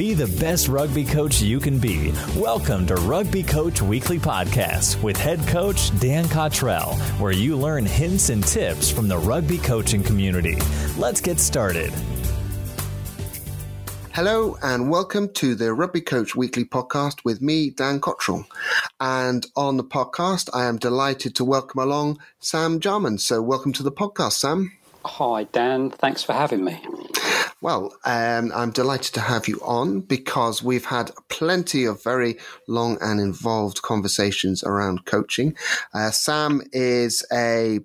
Be the best rugby coach you can be. Welcome to Rugby Coach Weekly Podcast with head coach Dan Cottrell, where you learn hints and tips from the rugby coaching community. Let's get started. Hello and welcome to the Rugby Coach Weekly podcast with me, Dan Cottrell. And on the podcast, I am delighted to welcome along Sam Jarman. So, welcome to the podcast, Sam. Hi, Dan. Thanks for having me. Well, um, I'm delighted to have you on because we've had plenty of very long and involved conversations around coaching. Uh, Sam is a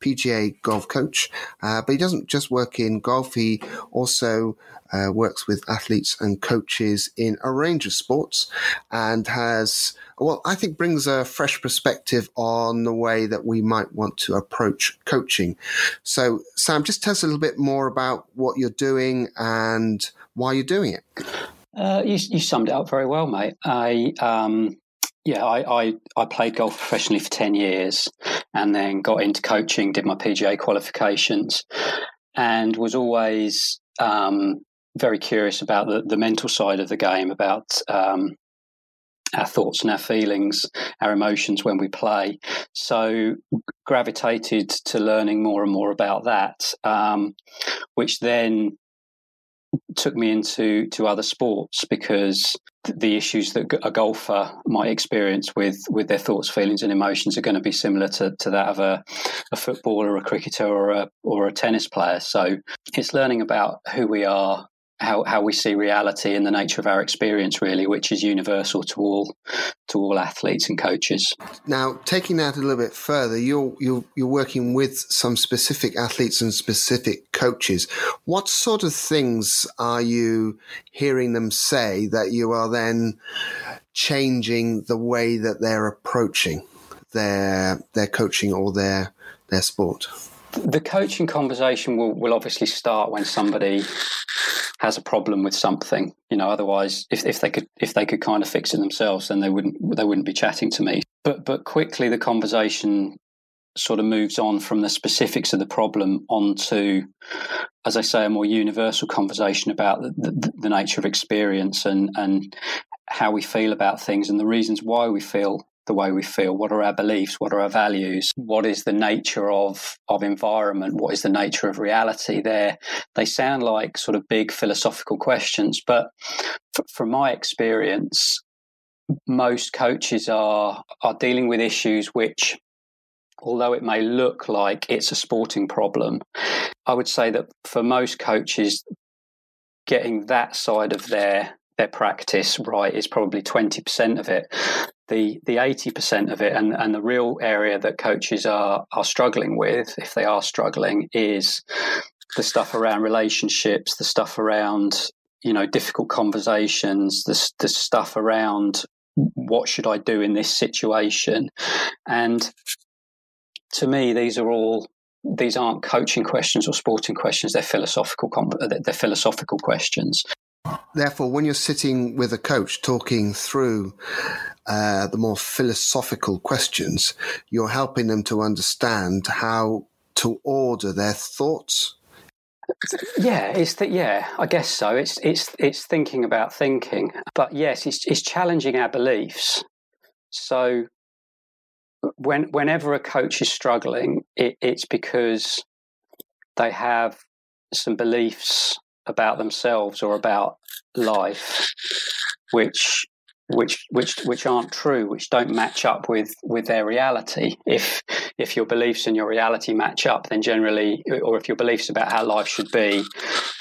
PGA golf coach, uh, but he doesn't just work in golf. He also uh, works with athletes and coaches in a range of sports and has, well, I think brings a fresh perspective on the way that we might want to approach coaching. So, Sam, just tell us a little bit more about what you're doing and why you're doing it. Uh, you, you, summed it up very well, mate. I, um, yeah, I, I, I, played golf professionally for 10 years and then got into coaching, did my PGA qualifications, and was always um, very curious about the, the mental side of the game, about um, our thoughts and our feelings, our emotions when we play. So gravitated to learning more and more about that, um, which then took me into to other sports because the issues that a golfer might experience with with their thoughts, feelings, and emotions are going to be similar to, to that of a, a footballer, a cricketer, or a or a tennis player. So it's learning about who we are, how, how we see reality and the nature of our experience really which is universal to all to all athletes and coaches. Now taking that a little bit further you're you're, you're working with some specific athletes and specific coaches. What sort of things are you hearing them say that you are then changing the way that they're approaching their their coaching or their their sport the coaching conversation will, will obviously start when somebody has a problem with something. You know, otherwise, if, if they could if they could kind of fix it themselves, then they wouldn't they wouldn't be chatting to me. But but quickly the conversation sort of moves on from the specifics of the problem onto, as I say, a more universal conversation about the, the, the nature of experience and and how we feel about things and the reasons why we feel the way we feel? What are our beliefs? What are our values? What is the nature of, of environment? What is the nature of reality? There, they sound like sort of big philosophical questions, but f- from my experience, most coaches are are dealing with issues which although it may look like it's a sporting problem, I would say that for most coaches, getting that side of their their practice right is probably 20% of it. The the 80% of it and, and the real area that coaches are are struggling with if they are struggling is the stuff around relationships the stuff around you know difficult conversations the, the stuff around what should i do in this situation. And to me these are all these aren't coaching questions or sporting questions. They're philosophical they're philosophical questions Therefore, when you're sitting with a coach talking through uh, the more philosophical questions, you're helping them to understand how to order their thoughts. Yeah, it's that. Yeah, I guess so. It's it's it's thinking about thinking, but yes, it's it's challenging our beliefs. So when whenever a coach is struggling, it, it's because they have some beliefs about themselves or about life, which which which which aren't true, which don't match up with with their reality. If if your beliefs and your reality match up, then generally, or if your beliefs about how life should be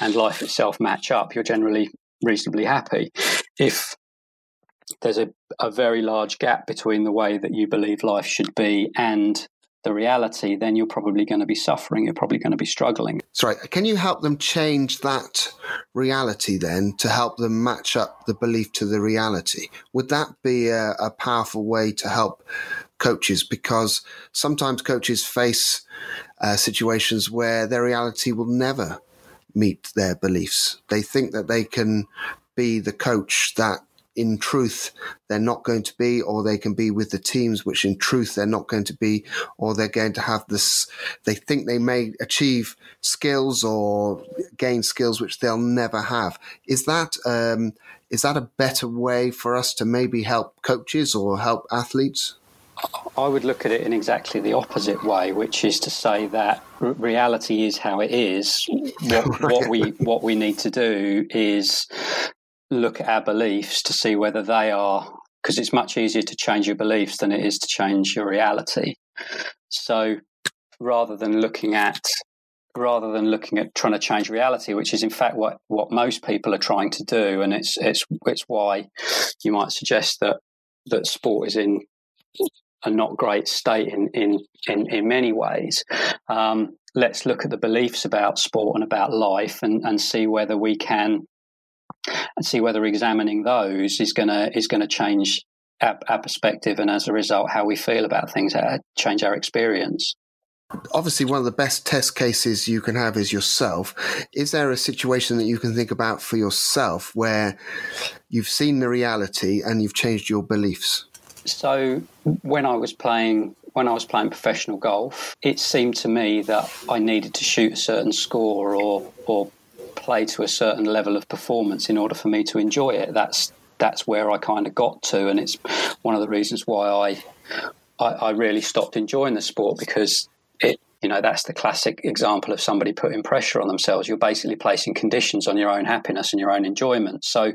and life itself match up, you're generally reasonably happy. If there's a, a very large gap between the way that you believe life should be and the reality, then you're probably going to be suffering. You're probably going to be struggling. Sorry, can you help them change that reality then to help them match up the belief to the reality? Would that be a, a powerful way to help coaches? Because sometimes coaches face uh, situations where their reality will never meet their beliefs. They think that they can be the coach that in truth they're not going to be, or they can be with the teams which in truth they're not going to be, or they're going to have this, they think they may achieve skills or gain skills which they'll never have. Is that, um, is that a better way for us to maybe help coaches or help athletes? I would look at it in exactly the opposite way, which is to say that reality is how it is. What, what we what we need to do is look at our beliefs to see whether they are because it's much easier to change your beliefs than it is to change your reality. So rather than looking at rather than looking at trying to change reality, which is in fact what, what most people are trying to do, and it's it's it's why you might suggest that that sport is in a not great state in in in, in many ways. Um, let's look at the beliefs about sport and about life, and, and see whether we can and see whether examining those is gonna is gonna change our, our perspective, and as a result, how we feel about things, uh, change our experience. Obviously one of the best test cases you can have is yourself. Is there a situation that you can think about for yourself where you've seen the reality and you've changed your beliefs? So when I was playing when I was playing professional golf, it seemed to me that I needed to shoot a certain score or or play to a certain level of performance in order for me to enjoy it. That's that's where I kind of got to, and it's one of the reasons why I I, I really stopped enjoying the sport because it you know that's the classic example of somebody putting pressure on themselves. You're basically placing conditions on your own happiness and your own enjoyment. So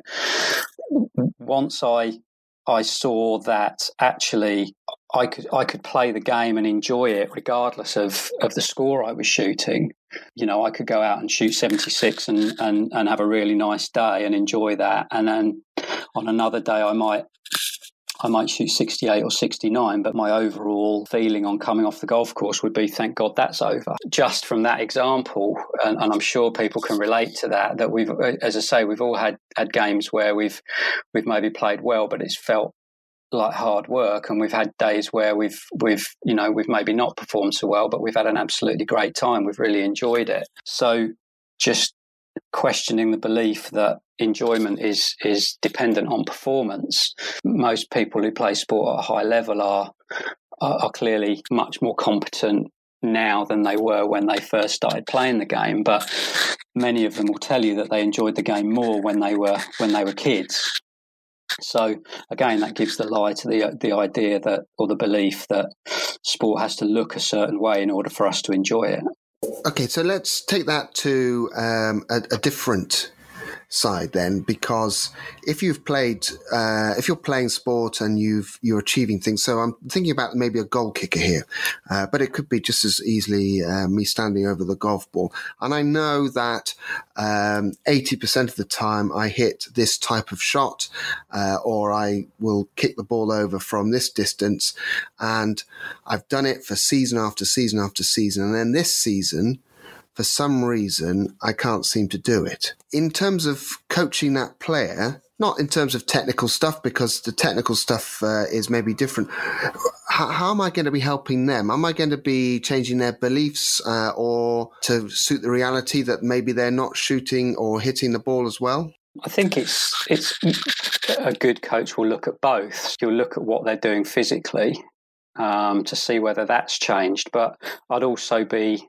once I I saw that actually I could I could play the game and enjoy it regardless of, of the score I was shooting. You know, I could go out and shoot 76 and, and, and have a really nice day and enjoy that. And then on another day I might I might shoot 68 or 69, but my overall feeling on coming off the golf course would be, thank God that's over. Just from that example, and, and, I'm sure people can relate to that, that we've, as I say, we've all had, had games where we've, we've maybe played well, but it's felt like hard work and we've had days where we've we've you know we've maybe not performed so well but we've had an absolutely great time we've really enjoyed it so just questioning the belief that enjoyment is is dependent on performance. Most people who play sport at a high level are are, are clearly much more competent now than they were when they first started playing the game. But many of them will tell you that they enjoyed the game more when they were when they were kids. So again, that gives the lie to the the idea that or the belief that sport has to look a certain way in order for us to enjoy it. Okay, so let's take that to um, a, a, different side then, because if you've played, uh, if you're playing sport and you've you're achieving things, so I'm thinking about maybe a goal kicker here, uh, but it could be just as easily uh, me standing over the golf ball, and I know that um, eighty um, percent of the time I hit this type of shot, uh, or I will kick the ball over from this distance, and I've done it for season after season after season, and then this season for some reason, I can't seem to do it. In terms of coaching that player, not in terms of technical stuff, because the technical stuff uh, is maybe different. How, how, am I going to be helping them? Am I going to be changing their beliefs uh, or to suit the reality that maybe they're not shooting or hitting the ball as well? I think it's it's a good coach will look at both. You'll look at what they're doing physically um, to see whether that's changed, but I'd also be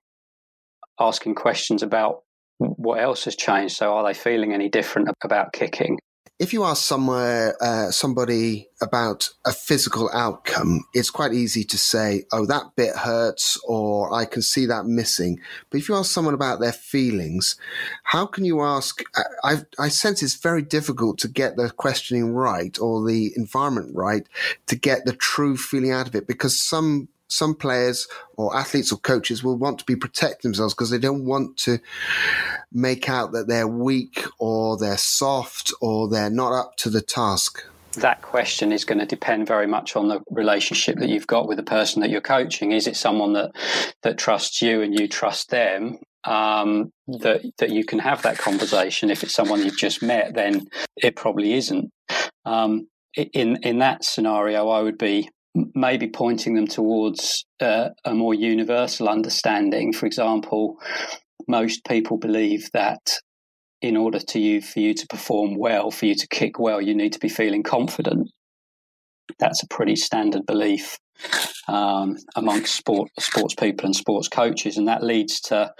asking questions about what else has changed. So, are they feeling any different about kicking? If you ask somewhere uh, somebody about a physical outcome, it's quite easy to say, "Oh, that bit hurts," or "I can see that missing." But if you ask someone about their feelings, how can you ask? I, I sense it's very difficult to get the questioning right or the environment right to get the true feeling out of it because some some players or athletes or coaches will want to be protect themselves because they don't want to make out that they're weak or they're soft or they're not up to the task. That question is going to depend very much on the relationship that you've got with the person that you're coaching. Is it someone that that trusts you and you trust them? Um, that that you can have that conversation. If it's someone you've just met, then it probably isn't. Um, in in that scenario, I would be maybe pointing them towards uh, a more universal understanding. For example, most people believe that in order to you for you to perform well, for you to kick well, you need to be feeling confident. That's a pretty standard belief um, amongst sport sports people and sports coaches, and that leads to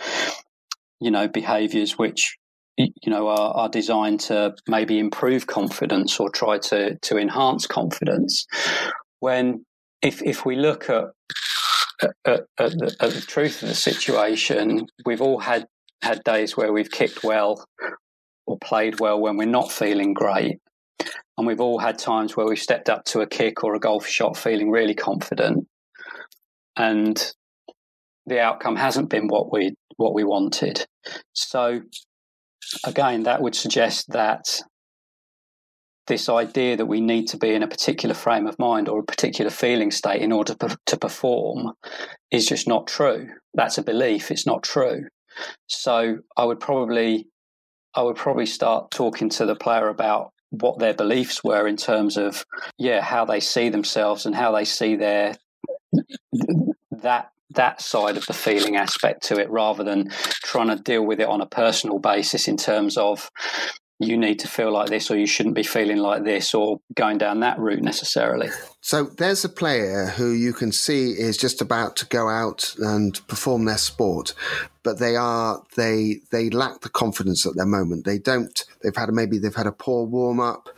you know behaviours which you know are, are, designed to maybe improve confidence or try to to enhance confidence. When if if we look at at, at, the, at the truth of the situation, we've all had had days where we've kicked well or played well when we're not feeling great. And we've all had times where we've stepped up to a kick or a golf shot feeling really confident. And the outcome hasn't been what we what we wanted. So again, that would suggest that this idea that we need to be in a particular frame of mind or a particular feeling state in order to perform is just not true. That's a belief. It's not true. So I would probably, I would probably start talking to the player about what their beliefs were in terms of, yeah, how they see themselves and how they see their that that side of the feeling aspect to it rather than trying to deal with it on a personal basis in terms of you need to feel like this or you shouldn't be feeling like this or going down that route necessarily. So there's a player who you can see is just about to go out and perform their sport, but they are they they lack the confidence at their moment. They don't. They've had maybe they've had a poor warm up.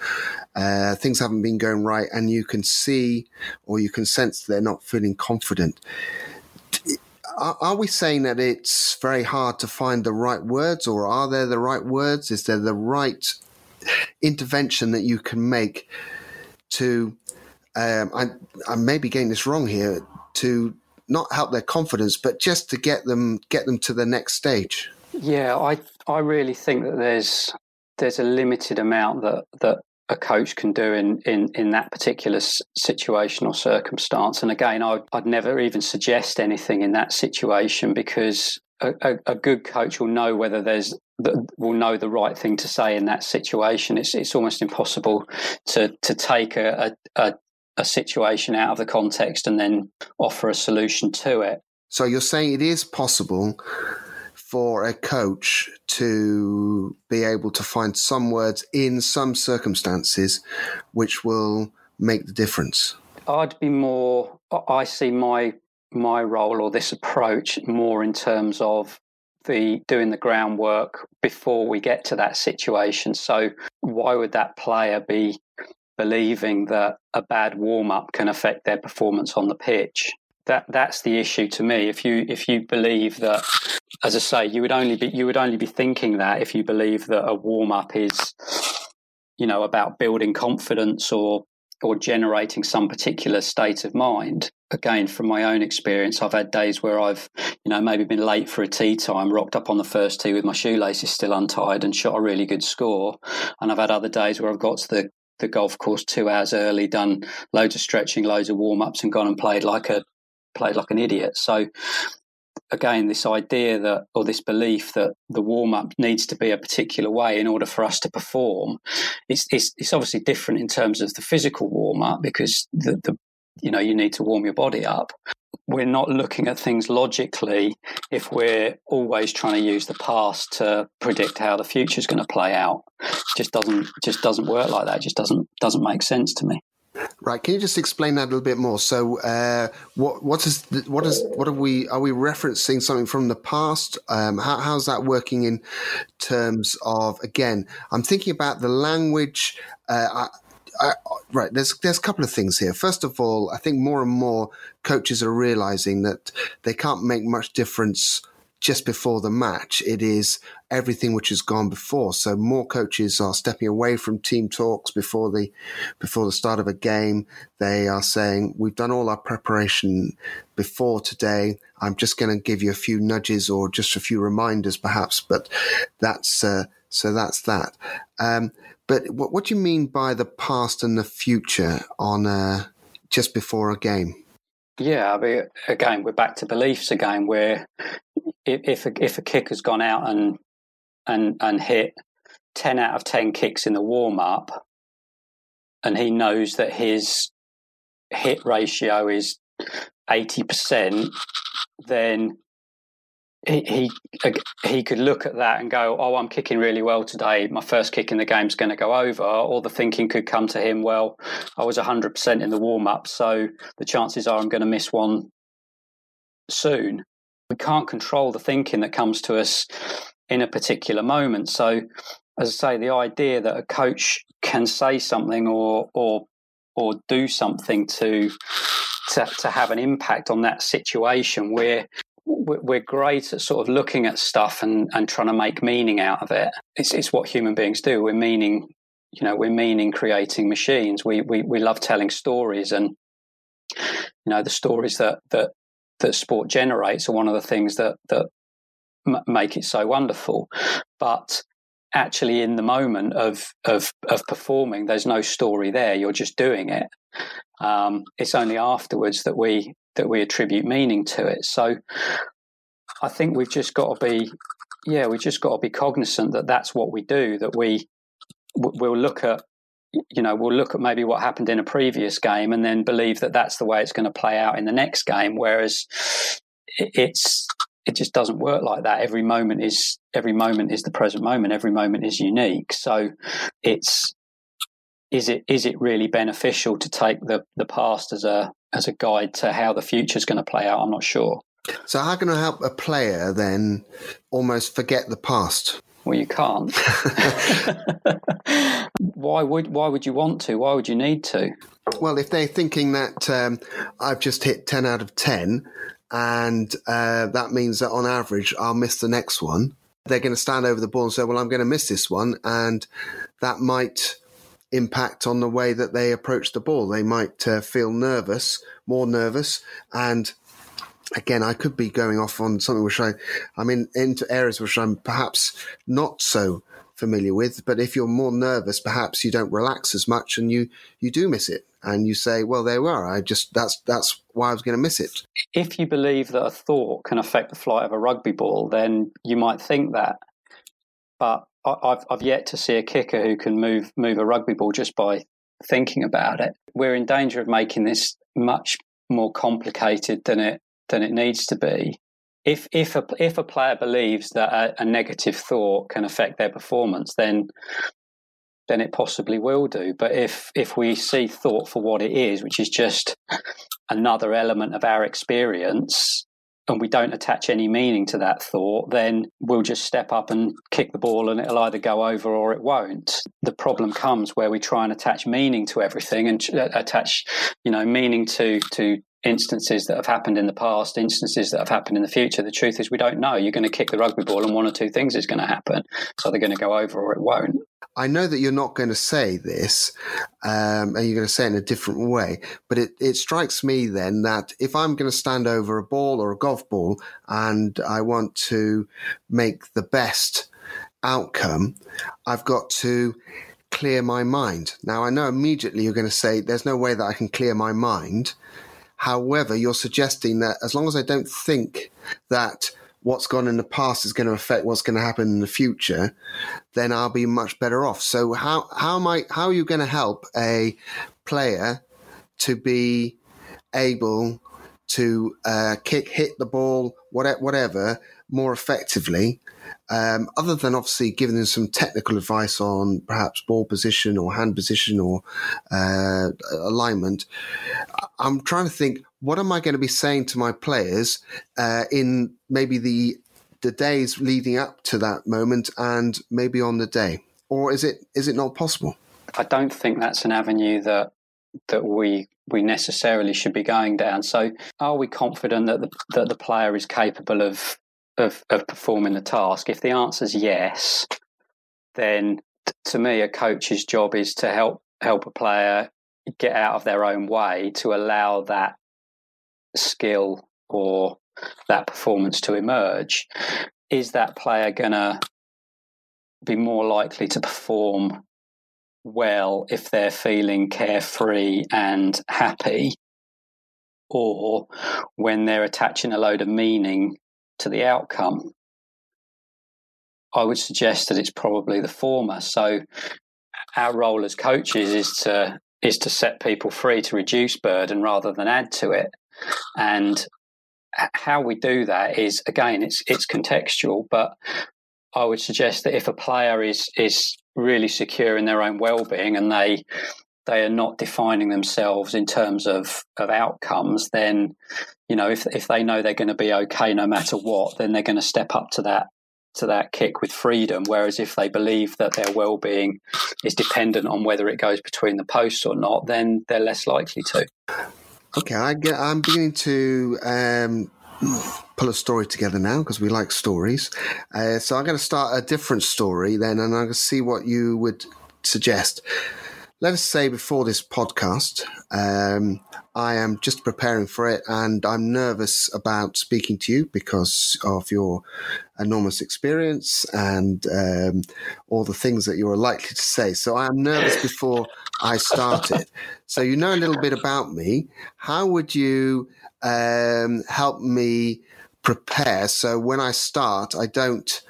Uh, things haven't been going right, and you can see or you can sense they're not feeling confident are, we saying that it's very hard to find the right words, or are there the right words? Is there the right intervention that you can make to? Um, I, I may be getting this wrong here. To not help their confidence, but just to get them get them to the next stage. Yeah, I I really think that there's there's a limited amount that that a coach can do in, in, in that particular situation or circumstance. And again, I, would never even suggest anything in that situation because a, a, a, good coach will know whether there's will know the right thing to say in that situation. It's it's almost impossible to to take a, a, a situation out of the context and then offer a solution to it. So you're saying it is possible for a coach to be able to find some words in some circumstances which will make the difference? I'd be more, I see my my role or this approach more in terms of the doing the groundwork before we get to that situation. So why would that player be believing that a bad warm up can affect their performance on the pitch? That that's the issue to me. If you if you believe that, as I say, you would only be you would only be thinking that if you believe that a warm up is, you know, about building confidence or or generating some particular state of mind. Again, from my own experience, I've had days where I've, you know, maybe been late for a tee time, rocked up on the first tee with my shoelaces still untied and shot a really good score. And I've had other days where I've got to the the golf course two hours early, done loads of stretching, loads of warm ups, and gone and played like a played like an idiot. So again, this idea that or this belief that the warm up needs to be a particular way in order for us to perform, it's it's, it's obviously different in terms of the physical warm up because the, the you know you need to warm your body up. We're not looking at things logically if we're always trying to use the past to predict how the future is going to play out. It just doesn't just doesn't work like that. It just doesn't doesn't make sense to me. Right. Can you just explain that a little bit more? So, uh, what what is what is what are we are we referencing something from the past? Um, how, how's that working in terms of again? I'm thinking about the language. Uh, I, I, right. There's there's a couple of things here. First of all, I think more and more coaches are realizing that they can't make much difference just before the match. It is everything which has gone before. So more coaches are stepping away from team talks before the before the start of a game. They are saying, "We've done all our preparation before today. I'm just going to give you a few nudges or just a few reminders, perhaps." But that's uh, so that's that. Um, but what, what do you mean by the past and the future on uh, just before a game? Yeah, I mean, again, we're back to beliefs again. Where if a, if a kick has gone out and and and hit ten out of ten kicks in the warm up, and he knows that his hit ratio is eighty percent, then he, he he could look at that and go, "Oh, I'm kicking really well today. My first kick in the game is going to go over." Or the thinking could come to him, "Well, I was 100% in the warm up, so the chances are I'm going to miss one soon." We can't control the thinking that comes to us in a particular moment. So, as I say, the idea that a coach can say something or or or do something to to, to have an impact on that situation where we're great at sort of looking at stuff and, and trying to make meaning out of it. It's, it's what human beings do. We're meaning, you know, we're meaning creating machines. We, we, we love telling stories and, you know, the stories that, that, that sport generates are one of the things that, that m- make it so wonderful. But actually in the moment of, of, of performing, there's no story there. You're just doing it. Um, it's only afterwards that we that we attribute meaning to it. So I think we've just got to be, yeah, we've just got to be cognizant that that's what we do. That we we'll look at, you know, we'll look at maybe what happened in a previous game and then believe that that's the way it's going to play out in the next game. Whereas it's it just doesn't work like that. Every moment is every moment is the present moment. Every moment is unique. So it's is it is it really beneficial to take the the past as a as a guide to how the future is going to play out? I'm not sure. So how can I help a player then almost forget the past? Well, you can't. why would why would you want to? Why would you need to? Well, if they're thinking that um, I've just hit ten out of ten, and uh, that means that on average I'll miss the next one, they're going to stand over the ball and say, "Well, I'm going to miss this one," and that might impact on the way that they approach the ball. They might uh, feel nervous, more nervous, and again, I could be going off on something which I, I'm in into areas which I'm perhaps not so familiar with. But if you're more nervous, perhaps you don't relax as much, and you you do miss it, and you say, "Well, there we are. I just that's that's why I was going to miss it." If you believe that a thought can affect the flight of a rugby ball, then you might think that. But I've I've yet to see a kicker who can move move a rugby ball just by thinking about it. We're in danger of making this much more complicated than it than it needs to be. If if a if a player believes that a, a negative thought can affect their performance, then then it possibly will do. But if if we see thought for what it is, which is just another element of our experience, and we don't attach any meaning to that thought, then we'll just step up and kick the ball and it'll either go over or it won't. The problem comes where we try and attach meaning to everything and uh, attach, you know, meaning to to instances that have happened in the past, instances that have happened in the future. The truth is, we don't know. You're going to kick the rugby ball, and one or two things is going to happen. So they're going to go over or it won't. I know that you're not going to say this, um, and you're going to say it in a different way, but it, it strikes me then that if I'm going to stand over a ball or a golf ball and I want to make the best outcome, I've got to clear my mind. Now, I know immediately you're going to say, there's no way that I can clear my mind. However, you're suggesting that as long as I don't think that what's gone in the past is going to affect what's going to happen in the future, then I'll be much better off. So how how am I how are you going to help a player to be able to uh, kick, hit the ball, whatever, whatever, more effectively um, other than obviously giving them some technical advice on perhaps ball position or hand position or uh, alignment, I'm trying to think what am I going to be saying to my players uh, in maybe the the days leading up to that moment and maybe on the day, or is it is it not possible? I don't think that's an avenue that that we we necessarily should be going down. So, are we confident that the that the player is capable of of, of performing the task? If the answer is yes, then t- to me, a coach's job is to help help a player get out of their own way to allow that skill or that performance to emerge. Is that player going to be more likely to perform well if they're feeling carefree and happy? Or when they're attaching a load of meaning to the outcome? I would suggest that it's probably the former. So our role as coaches is to is to set people free to reduce burden rather than add to it. And how we do that is again, it's it's contextual, but I would suggest that if a player is is really secure in their own well-being and they they are not defining themselves in terms of of outcomes, then you know if if they know they're going to be okay no matter what, then they're going to step up to that to that kick with freedom. Whereas if they believe that their well-being is dependent on whether it goes between the posts or not, then they're less likely to. Okay, I get, I'm beginning to um, pull a story together now because we like stories. Uh, so I'm going to start a different story then, and I'm going to see what you would suggest. Let us say before this podcast, um, I am just preparing for it and I'm nervous about speaking to you because of your enormous experience and um, all the things that you're likely to say. So I am nervous before I start it. So you know a little bit about me. How would you um, help me prepare so when I start, I don't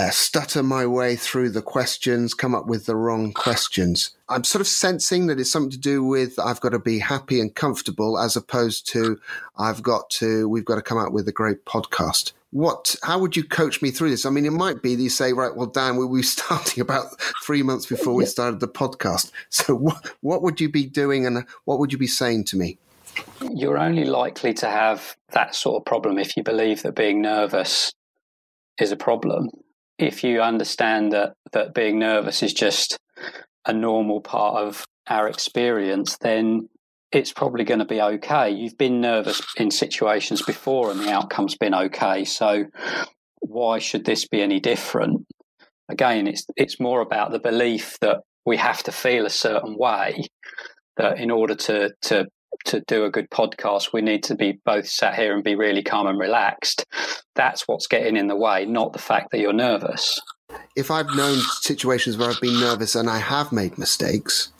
uh, stutter my way through the questions, come up with the wrong questions. I'm sort of sensing that it's something to do with I've got to be happy and comfortable as opposed to I've got to, we've got to come out with a great podcast. What, how would you coach me through this? I mean, it might be that you say, right, well, Dan, we were starting about three months before we started the podcast. So what, what would you be doing and what would you be saying to me? You're only likely to have that sort of problem if you believe that being nervous is a problem. If you understand that, that being nervous is just a normal part of our experience, then it's probably going to be okay. You've been nervous in situations before and the outcome's been okay. So why should this be any different? Again, it's it's more about the belief that we have to feel a certain way that in order to to to do a good podcast, we need to be both sat here and be really calm and relaxed. That's what's getting in the way, not the fact that you're nervous. If I've known situations where I've been nervous and I have made mistakes,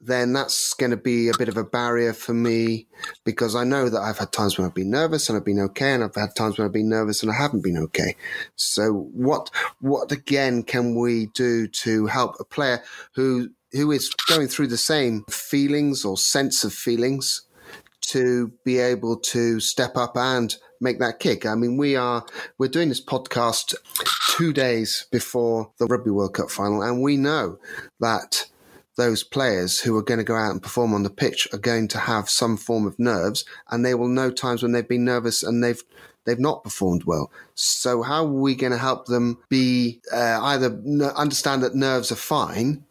then that's going to be a bit of a barrier for me because I know that I've had times when I've been nervous and I've been okay, and I've had times when I've been nervous and I haven't been okay. So, what what again can we do to help a player who who is going through the same feelings or sense of feelings to be able to step up and make that kick. I mean, we are we're doing this podcast two days before the Rugby World Cup final, and we know that those players who are going to go out and perform on the pitch are going to have some form of nerves, and they will know times when they've been nervous and they've they've not performed well. So how are we going to help them be uh, either understand that nerves are fine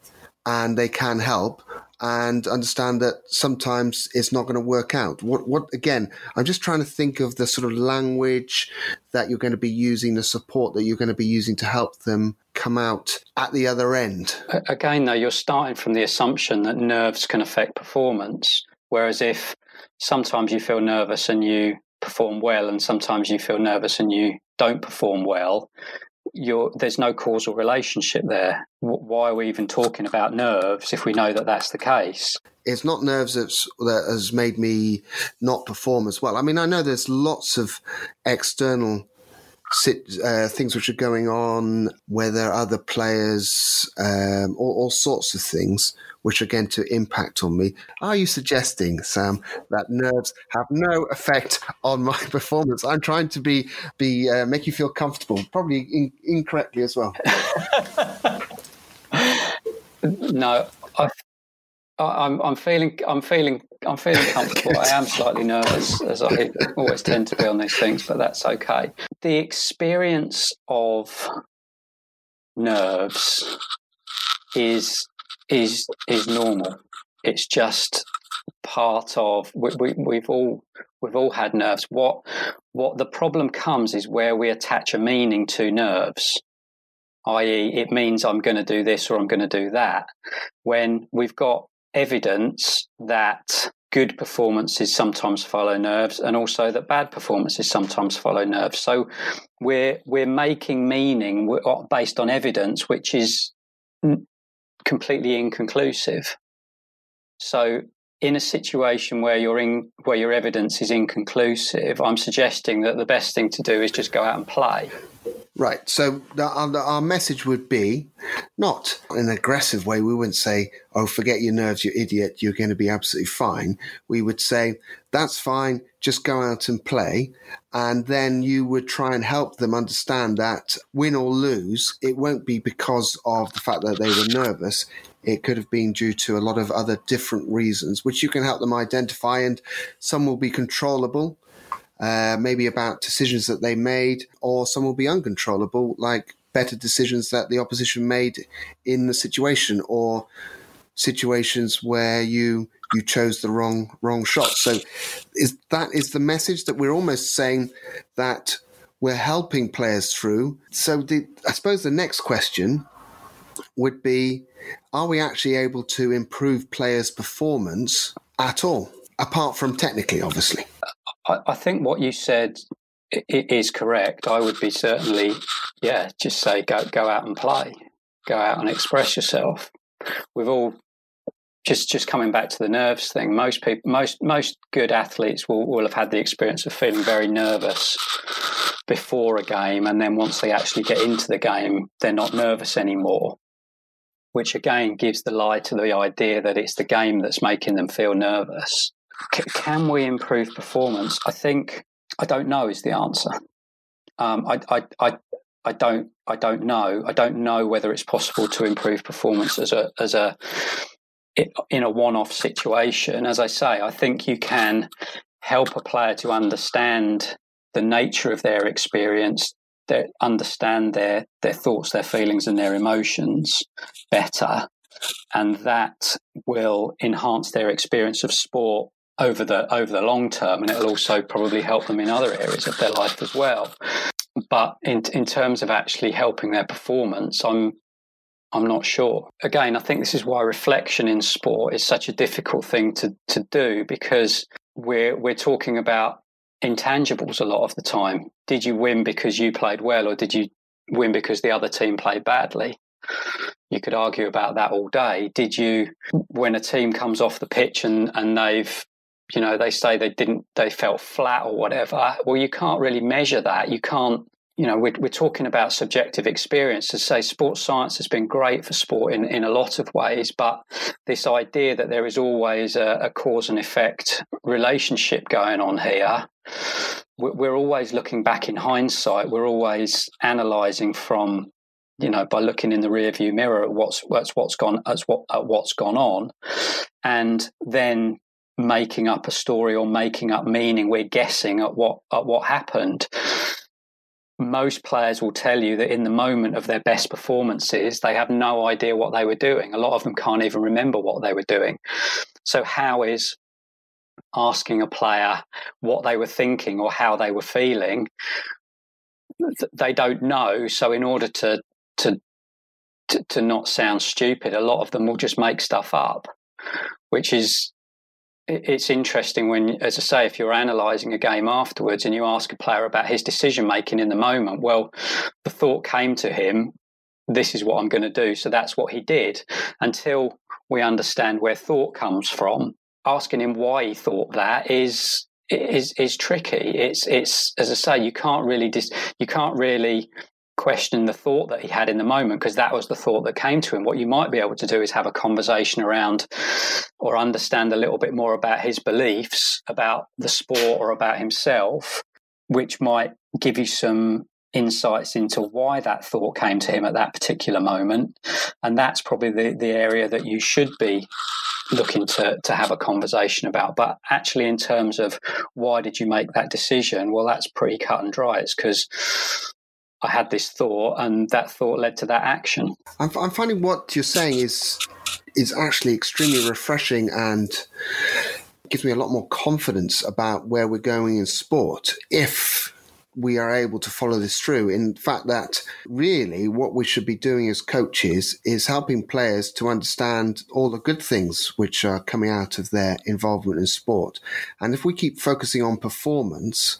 and they can help and understand that sometimes it's not going to work out. What, what, again, I'm just trying to think of the sort of language that you're going to be using, the support that you're going to be using to help them come out at the other end. Again, though, you're starting from the assumption that nerves can affect performance. Whereas if sometimes you feel nervous and you perform well, and sometimes you feel nervous and you don't perform well, there's no causal relationship there. Why are we even talking about nerves if we know that that's the case? It's not nerves that has made me not perform as well. I mean, I know there's lots of external uh, things which are going on, where there are other players, um, all, all sorts of things which are going to impact on me. Are you suggesting, Sam, that nerves have no effect on my performance? I'm trying to be be uh, make you feel comfortable, probably in, incorrectly as well. no, I, I'm, I'm feeling I'm feeling I'm feeling comfortable. I am slightly nervous, as I always tend to be on these things, but that's okay. The experience of nerves is is is normal. It's just part of we, we, we've all we've all had nerves. What what the problem comes is where we attach a meaning to nerves, i.e., it means I'm going to do this or I'm going to do that. When we've got evidence that good performances sometimes follow nerves and also that bad performances sometimes follow nerves so we're we're making meaning uh, based on evidence which is completely inconclusive. So, in a situation where you're in where your evidence is inconclusive, I'm suggesting that the best thing to do is just go out and play. Right. So the, our, our, message would be not in an aggressive way. We wouldn't say, "Oh, forget your nerves, you idiot. You're going to be absolutely fine." We would say, "That's fine. Just go out and play." And then you would try and help them understand that win or lose, it won't be because of the fact that they were nervous. It could have been due to a lot of other different reasons, which you can help them identify, and some will be controllable uh, maybe about decisions that they made, or some will be uncontrollable, like better decisions that the opposition made in the situation, or situations where you you chose the wrong wrong shot. So, is that is the message that we're almost saying that we're helping players through? So, the, I suppose the next question would be: Are we actually able to improve players' performance at all, apart from technically, obviously? I, I think what you said is correct. I would be certainly, yeah, just say go go out and play, go out and express yourself. We've all just just coming back to the nerves thing. Most people, most most good athletes will will have had the experience of feeling very nervous before a game, and then once they actually get into the game, they're not nervous anymore. Which again gives the lie to the idea that it's the game that's making them feel nervous. Can we improve performance? I think I don't know is the answer. Um, I, I, I, I don't I don't know. I don't know whether it's possible to improve performance as a as a in a one-off situation. As I say, I think you can help a player to understand the nature of their experience, that understand their their thoughts, their feelings, and their emotions better, and that will enhance their experience of sport over the over the long term, and it'll also probably help them in other areas of their life as well. But in in terms of actually helping their performance, I'm I'm not sure. Again, I think this is why reflection in sport is such a difficult thing to to do because we're we're talking about intangibles a lot of the time. Did you win because you played well, or did you win because the other team played badly? You could argue about that all day. Did you, when a team comes off the pitch and, and they've you know they say they didn't they felt flat or whatever. Well you can't really measure that. You can't you know we're, we're talking about subjective experience. To say sports science has been great for sport in, in a lot of ways but this idea that there is always a, a cause and effect relationship going on here we're always looking back in hindsight. We're always analyzing from you know by looking in the rearview mirror at what's what's what's gone as what at what's gone on. And then making up a story or making up meaning. We're guessing at what at what happened. Most players will tell you that in the moment of their best performances, they have no idea what they were doing. A lot of them can't even remember what they were doing. So, how is asking a player what they were thinking or how they were feeling? They don't know. So, in order to to to, to not sound stupid, a lot of them will just make stuff up, which is it's interesting when, as I say, if you're analysing a game afterwards and you ask a player about his decision making in the moment, well, the thought came to him, this is what I'm going to do. So that's what he did. Until we understand where thought comes from, asking him why he thought that is is is tricky. It's it's as I say, you can't really dis- you can't really question the thought that he had in the moment because that was the thought that came to him. What you might be able to do is have a conversation around or understand a little bit more about his beliefs about the sport or about himself, which might give you some insights into why that thought came to him at that particular moment. And that's probably the, the area that you should be looking to, to have a conversation about. But actually, in terms of why did you make that decision, well, that's pretty cut and dry. It's because I had this thought, and that thought led to that action. I'm, I'm finding what you're saying is is actually extremely refreshing and gives me a lot more confidence about where we're going in sport if we are able to follow this through. In fact, that really what we should be doing as coaches is helping players to understand all the good things which are coming out of their involvement in sport. And if we keep focusing on performance,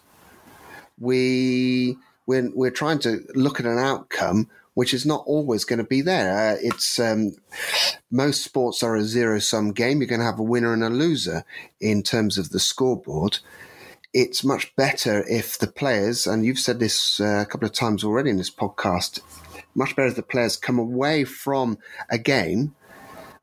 we we're, we're trying to look at an outcome which is not always going to be there. Uh, it's um, most sports are a zero sum game. You're going to have a winner and a loser in terms of the scoreboard. it's much better if the players, and you've said this uh, a couple of times already in this podcast, much better if the players come away from a game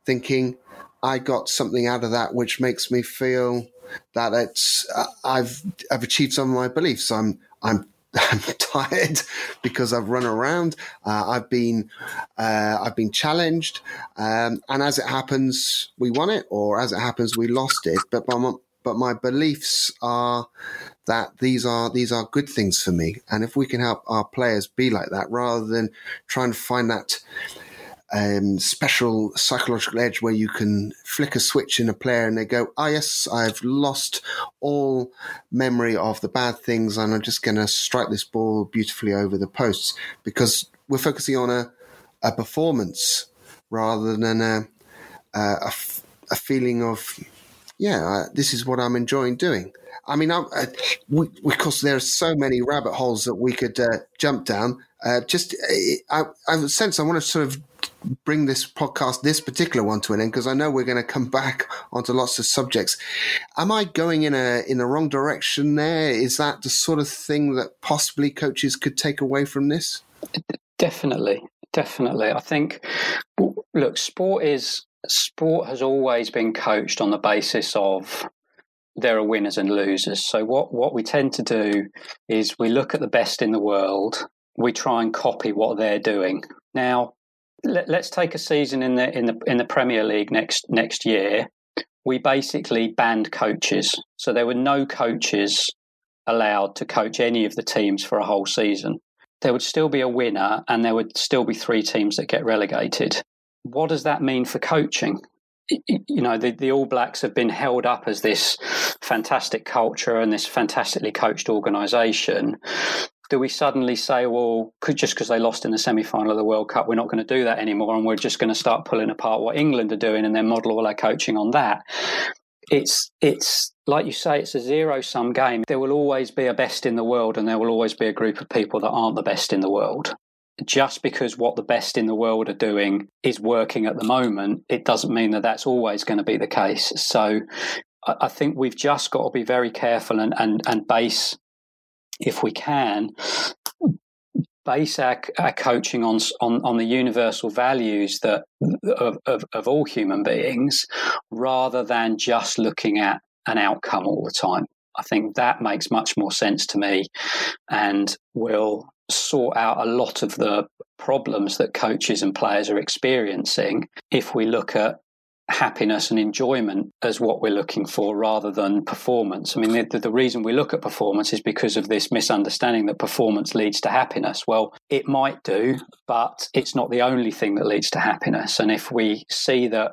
thinking, I got something out of that which makes me feel that it's uh, I've I've achieved some of my beliefs. I'm I'm I'm tired because I've run around. Uh, I've been uh, I've been challenged, um, and as it happens, we won it, or as it happens, we lost it. But my but my beliefs are that these are these are good things for me, and if we can help our players be like that, rather than trying to find that um, special psychological edge where you can flick a switch in a player and they go, "Ah, oh, yes, I've lost all memory of the bad things, and I'm just going to strike this ball beautifully over the posts," because we're focusing on a a performance rather than a a, a feeling of, yeah, this is what I'm enjoying doing. I mean, I, I, we, because there are so many rabbit holes that we could uh, jump down. Uh, just, I, I have a sense I want to sort of bring this podcast, this particular one, to an end because I know we're going to come back onto lots of subjects. Am I going in a in the wrong direction? There is that the sort of thing that possibly coaches could take away from this. Definitely, definitely. I think look, sport is sport has always been coached on the basis of there are winners and losers. So what what we tend to do is we look at the best in the world, we try and copy what they're doing. Now, let, us take a season in the in the in the Premier League next next year. We basically banned coaches, so there were no coaches allowed to coach any of the teams for a whole season. There would still be a winner, and there would still be three teams that get relegated. What does that mean for coaching? You know the, the all blacks have been held up as this fantastic culture and this fantastically coached organization do we suddenly say, well, could, just because they lost in the semi final of the World Cup, we're not going to do that anymore, and we're just going to start pulling apart what England are doing and then model all our coaching on that? It's it's like you say, it's a zero sum game. There will always be a best in the world, and there will always be a group of people that aren't the best in the world. Just because what the best in the world are doing is working at the moment, it doesn't mean that that's always going to be the case. So I think we've just got to be very careful and, and, and base if we can, base our, our coaching on, on, on the universal values that of, of, of all human beings, rather than just looking at an outcome all the time. I think that makes much more sense to me, and will sort out a lot of the problems that coaches and players are experiencing if we look at happiness and enjoyment as what we're looking for rather than performance. I mean, the, the, reason we look at performance is because of this misunderstanding that performance leads to happiness. Well, it might do, but it's not the only thing that leads to happiness. And if we see that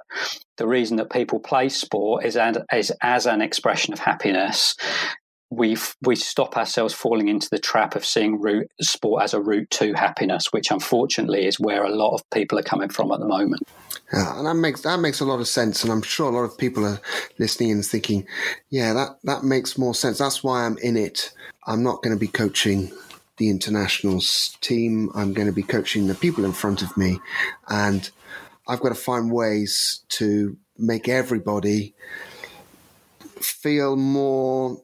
the reason that people play sport is, as, is as an expression of happiness, we we stop ourselves falling into the trap of seeing sport as a route to happiness, which unfortunately is where a lot of people are coming from at the moment. Yeah, and that makes that makes a lot of sense, and I'm sure a lot of people are listening and thinking, "Yeah, that that makes more sense." That's why I'm in it. I'm not going to be coaching the internationals team. I'm going to be coaching the people in front of me, and I've got to find ways to make everybody feel more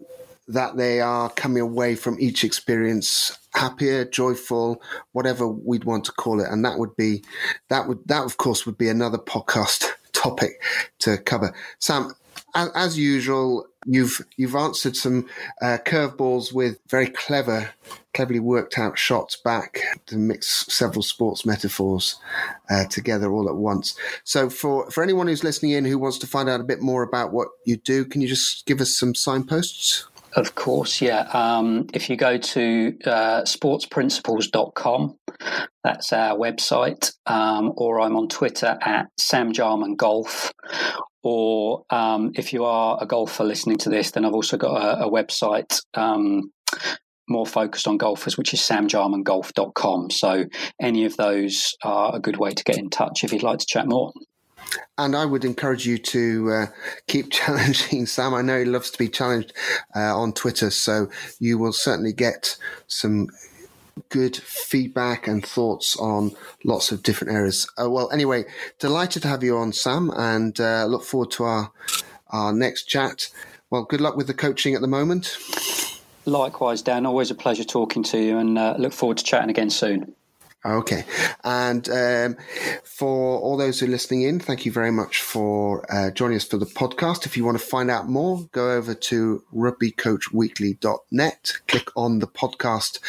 that they are coming away from each experience happier, joyful, whatever we'd want to call it. And that would be, that would, that of course would be another podcast topic to cover. Sam, as, as usual, you've, you've answered some uh, curveballs with very clever, cleverly worked out shots back to mix several sports metaphors uh, together all at once. So for, for anyone who's listening in who wants to find out a bit more about what you do, can you just give us some signposts? Of course, yeah. Um, if you go to uh, sportsprinciples.com, that's our website, um, or I'm on Twitter at Sam Jarman Golf. Or um, if you are a golfer listening to this, then I've also got a, a website um, more focused on golfers, which is samjarmangolf.com. So any of those are a good way to get in touch if you'd like to chat more. And I would encourage you to uh, keep challenging Sam. I know he loves to be challenged uh, on Twitter, so you will certainly get some good feedback and thoughts on lots of different areas. Uh, well, anyway, delighted to have you on, Sam, and uh, look forward to our our next chat. Well, good luck with the coaching at the moment. Likewise, Dan. Always a pleasure talking to you, and uh, look forward to chatting again soon. Okay. And um, for all those who are listening in, thank you very much for uh, joining us for the podcast. If you want to find out more, go over to rugbycoachweekly.net, click on the podcast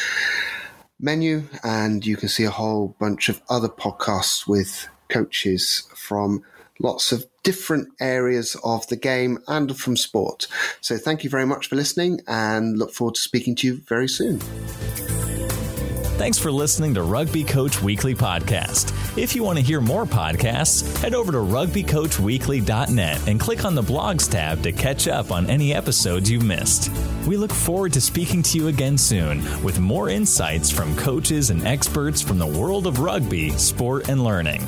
menu, and you can see a whole bunch of other podcasts with coaches from lots of different areas of the game and from sport. So thank you very much for listening and look forward to speaking to you very soon. Thanks for listening to Rugby Coach Weekly Podcast. If you want to hear more podcasts, head over to rugbycoachweekly.net and click on the blogs tab to catch up on any episodes you've missed. We look forward to speaking to you again soon with more insights from coaches and experts from the world of rugby, sport, and learning.